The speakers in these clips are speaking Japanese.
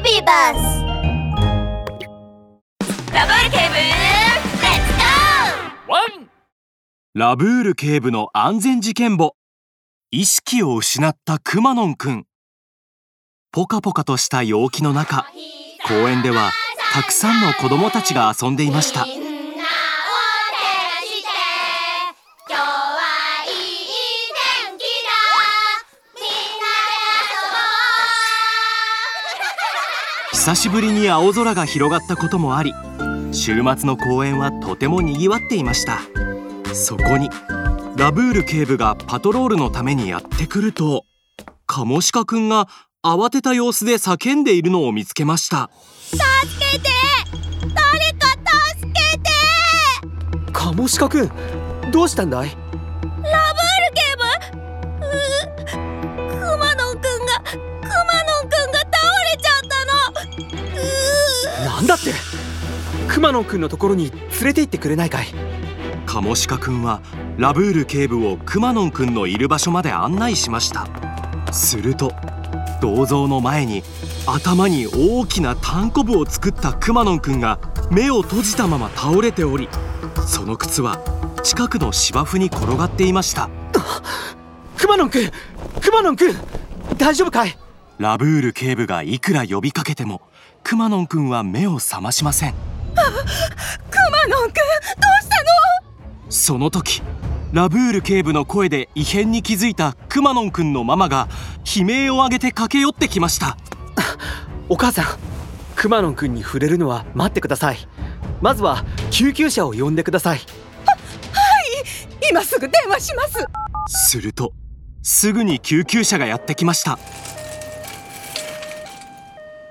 ビーバースラブール警部レッツゴーワンラブール警部の安全事件簿。意識を失ったくまのんくんポカポカとした陽気の中公園ではたくさんの子供たちが遊んでいました。久しぶりに青空が広がったこともあり週末の公園はとても賑わっていました。そこにラブール警部がパトロールのためにやってくるとカモシカくんが慌てた様子で叫んでいるのを見つけました。助けて！誰か助けて！カモシカくんどうしたんだい？マノンくんのところに連れて行ってくれないかい？カモシカくんはラブール警部をくまのんくんのいる場所まで案内しました。すると銅像の前に頭に大きなタンコブを作ったくまのんくんが目を閉じたまま倒れておりその靴は近くの芝生に転がっていました。クマノンくんクマノンくん大丈夫かい？ラブール警部がいくら呼びかけてもくまのんは目を覚ましませんくまのんくんどうしたの？その時ラブール警部の声で異変に気づいたくまのんくんのママが悲鳴を上げて駆け寄ってきました。お母さんクマノンくんに触れるのは待ってください。まずは救急車を呼んでください今すぐ電話します。するとすぐに救急車がやってきました。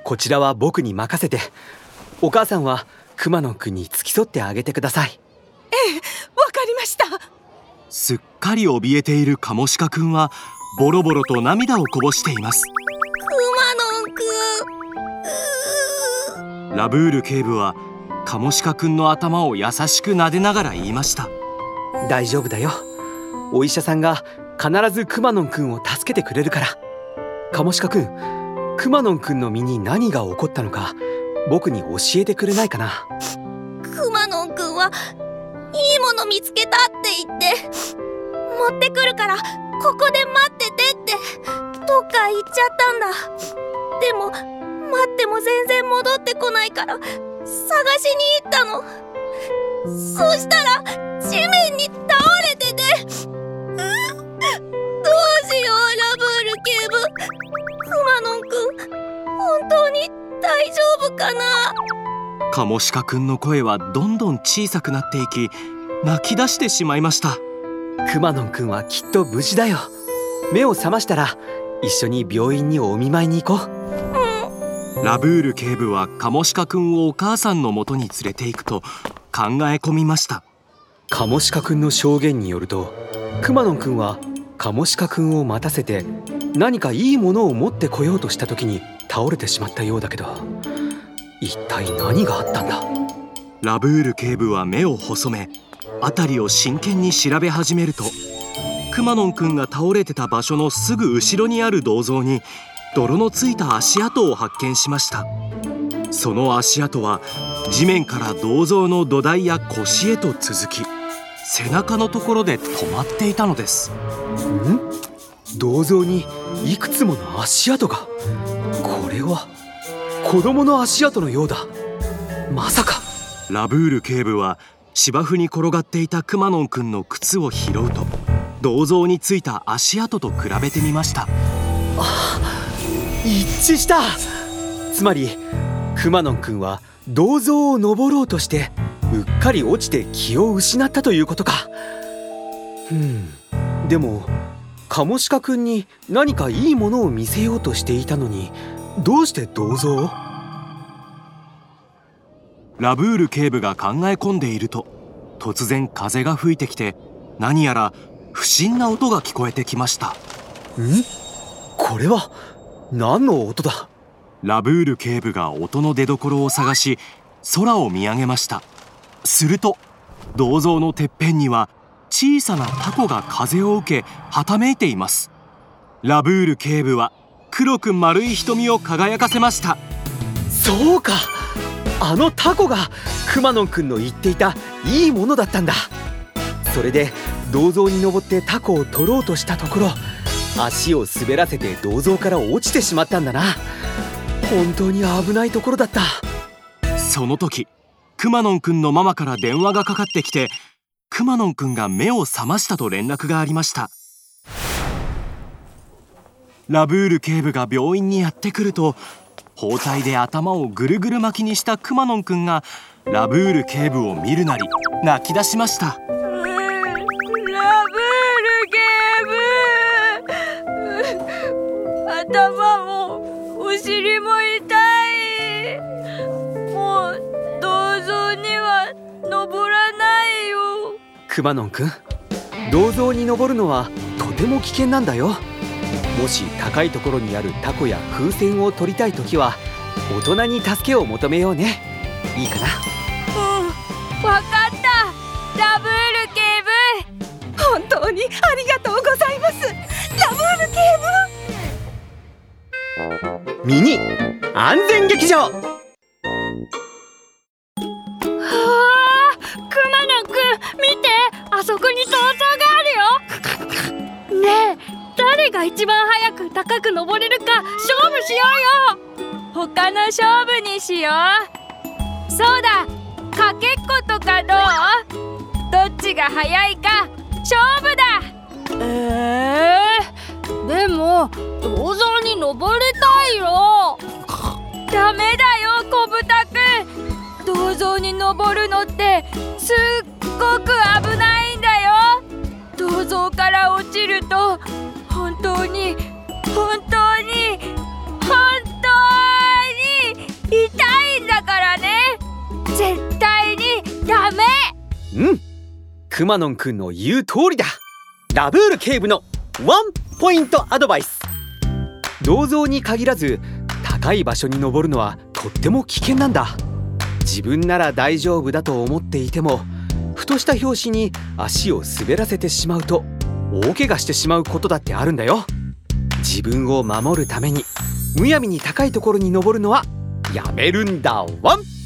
こちらは僕に任せて。お母さんはクマノンくんに付き添ってあげてください。わかりました。すっかり怯えているカモシカくんはボロボロと涙をこぼしています。くまのん。くんラブール警部はカモシカくんの頭を優しく撫でながら言いました。大丈夫だよ。お医者さんが必ずクマノンくんを助けてくれるから。カモシカくんクマノンくんの身に何が起こったのか僕に教えてくれないかな？くまのんくんはいいもの見つけたって言って持ってくるからここで待っててってどっか行っちゃったんだ。でも待っても全然戻ってこないから探しに行ったの。そしたら地面に大丈夫かな？カモシカくんの声はどんどん小さくなっていき泣き出してしまいました。クマノンくんはきっと無事だよ。目を覚ましたら一緒に病院にお見舞いに行こう。ラブール警部はカモシカくんをお母さんの元に連れて行くと考え込みました。カモシカくんの証言によるとクマノンくんはカモシカくんを待たせて何かいいものを持ってこようとした時に倒れてしまったようだけど一体何があったんだ？ラブール警部は目を細め辺りを真剣に調べ始めるとくまのんくんが倒れてた場所のすぐ後ろにある銅像に泥のついた足跡を発見しました。その足跡は地面から銅像の土台や腰へと続き背中のところで止まっていたのです。ん？銅像にいくつもの足跡が？これは子供の足跡のようだ。まさか。ラブール警部は芝生に転がっていたくまのんくんの靴を拾うと銅像についた足跡と比べてみました。一致した。つまりクマノンくんは銅像を登ろうとしてうっかり落ちて気を失ったということか。うん。でもカモシカくんに何かいいものを見せようとしていたのにどうして銅像を？ラブール警部が考え込んでいると突然風が吹いてきて何やら不審な音が聞こえてきました。ん？これは何の音だ？ラブール警部が音の出所を探し空を見上げました。すると銅像のてっぺんには小さなタコが風を受けはためいています。ラブール警部は黒く丸い瞳を輝かせました。そうか。あのタコがくまのんくんの言っていたいいものだったんだ。それで銅像に登ってタコを取ろうとしたところ足を滑らせて銅像から落ちてしまったんだな。本当に危ないところだった。その時くまのんくんのママから電話がかかってきてくまのんくんが目を覚ましたと連絡がありましたラブール警部が病院にやってくると包帯で頭をぐるぐる巻きにしたくまのんくんがラブール警部を見るなり泣き出しました。ラブール警部頭もお尻も痛い。もう銅像には登らないよ。くまのんくん銅像に登るのはとても危険なんだよもし高いところにあるタコや風船を取りたい時は大人に助けを求めようね。いいかな？うんわかった。ラブール警部。本当にありがとうございます。ラブール警部。ミニ安全劇場。はあくまのくん見て。あそこに誰が一番早く高く登れるか勝負しようよ。他の勝負にしよう。そうだかけっことかどう？どっちが早いか勝負だ。えー、でも銅像に登りたいよ。ダメだよ小豚くん銅像に登るのってすっごく危ないんだよ。銅像から落ちると当に本当に本当に痛いんだからね。絶対にダメ。うん。くまのんくんの言う通りだ。ラブール警部のワンポイントアドバイス。銅像に限らず高い場所に登るのはとっても危険なんだ。自分なら大丈夫だと思っていてもふとした拍子に足を滑らせてしまうと大怪我してしまうことだってあるんだよ。自分を守るためにむやみに高いところに登るのはやめるんだ。ワン。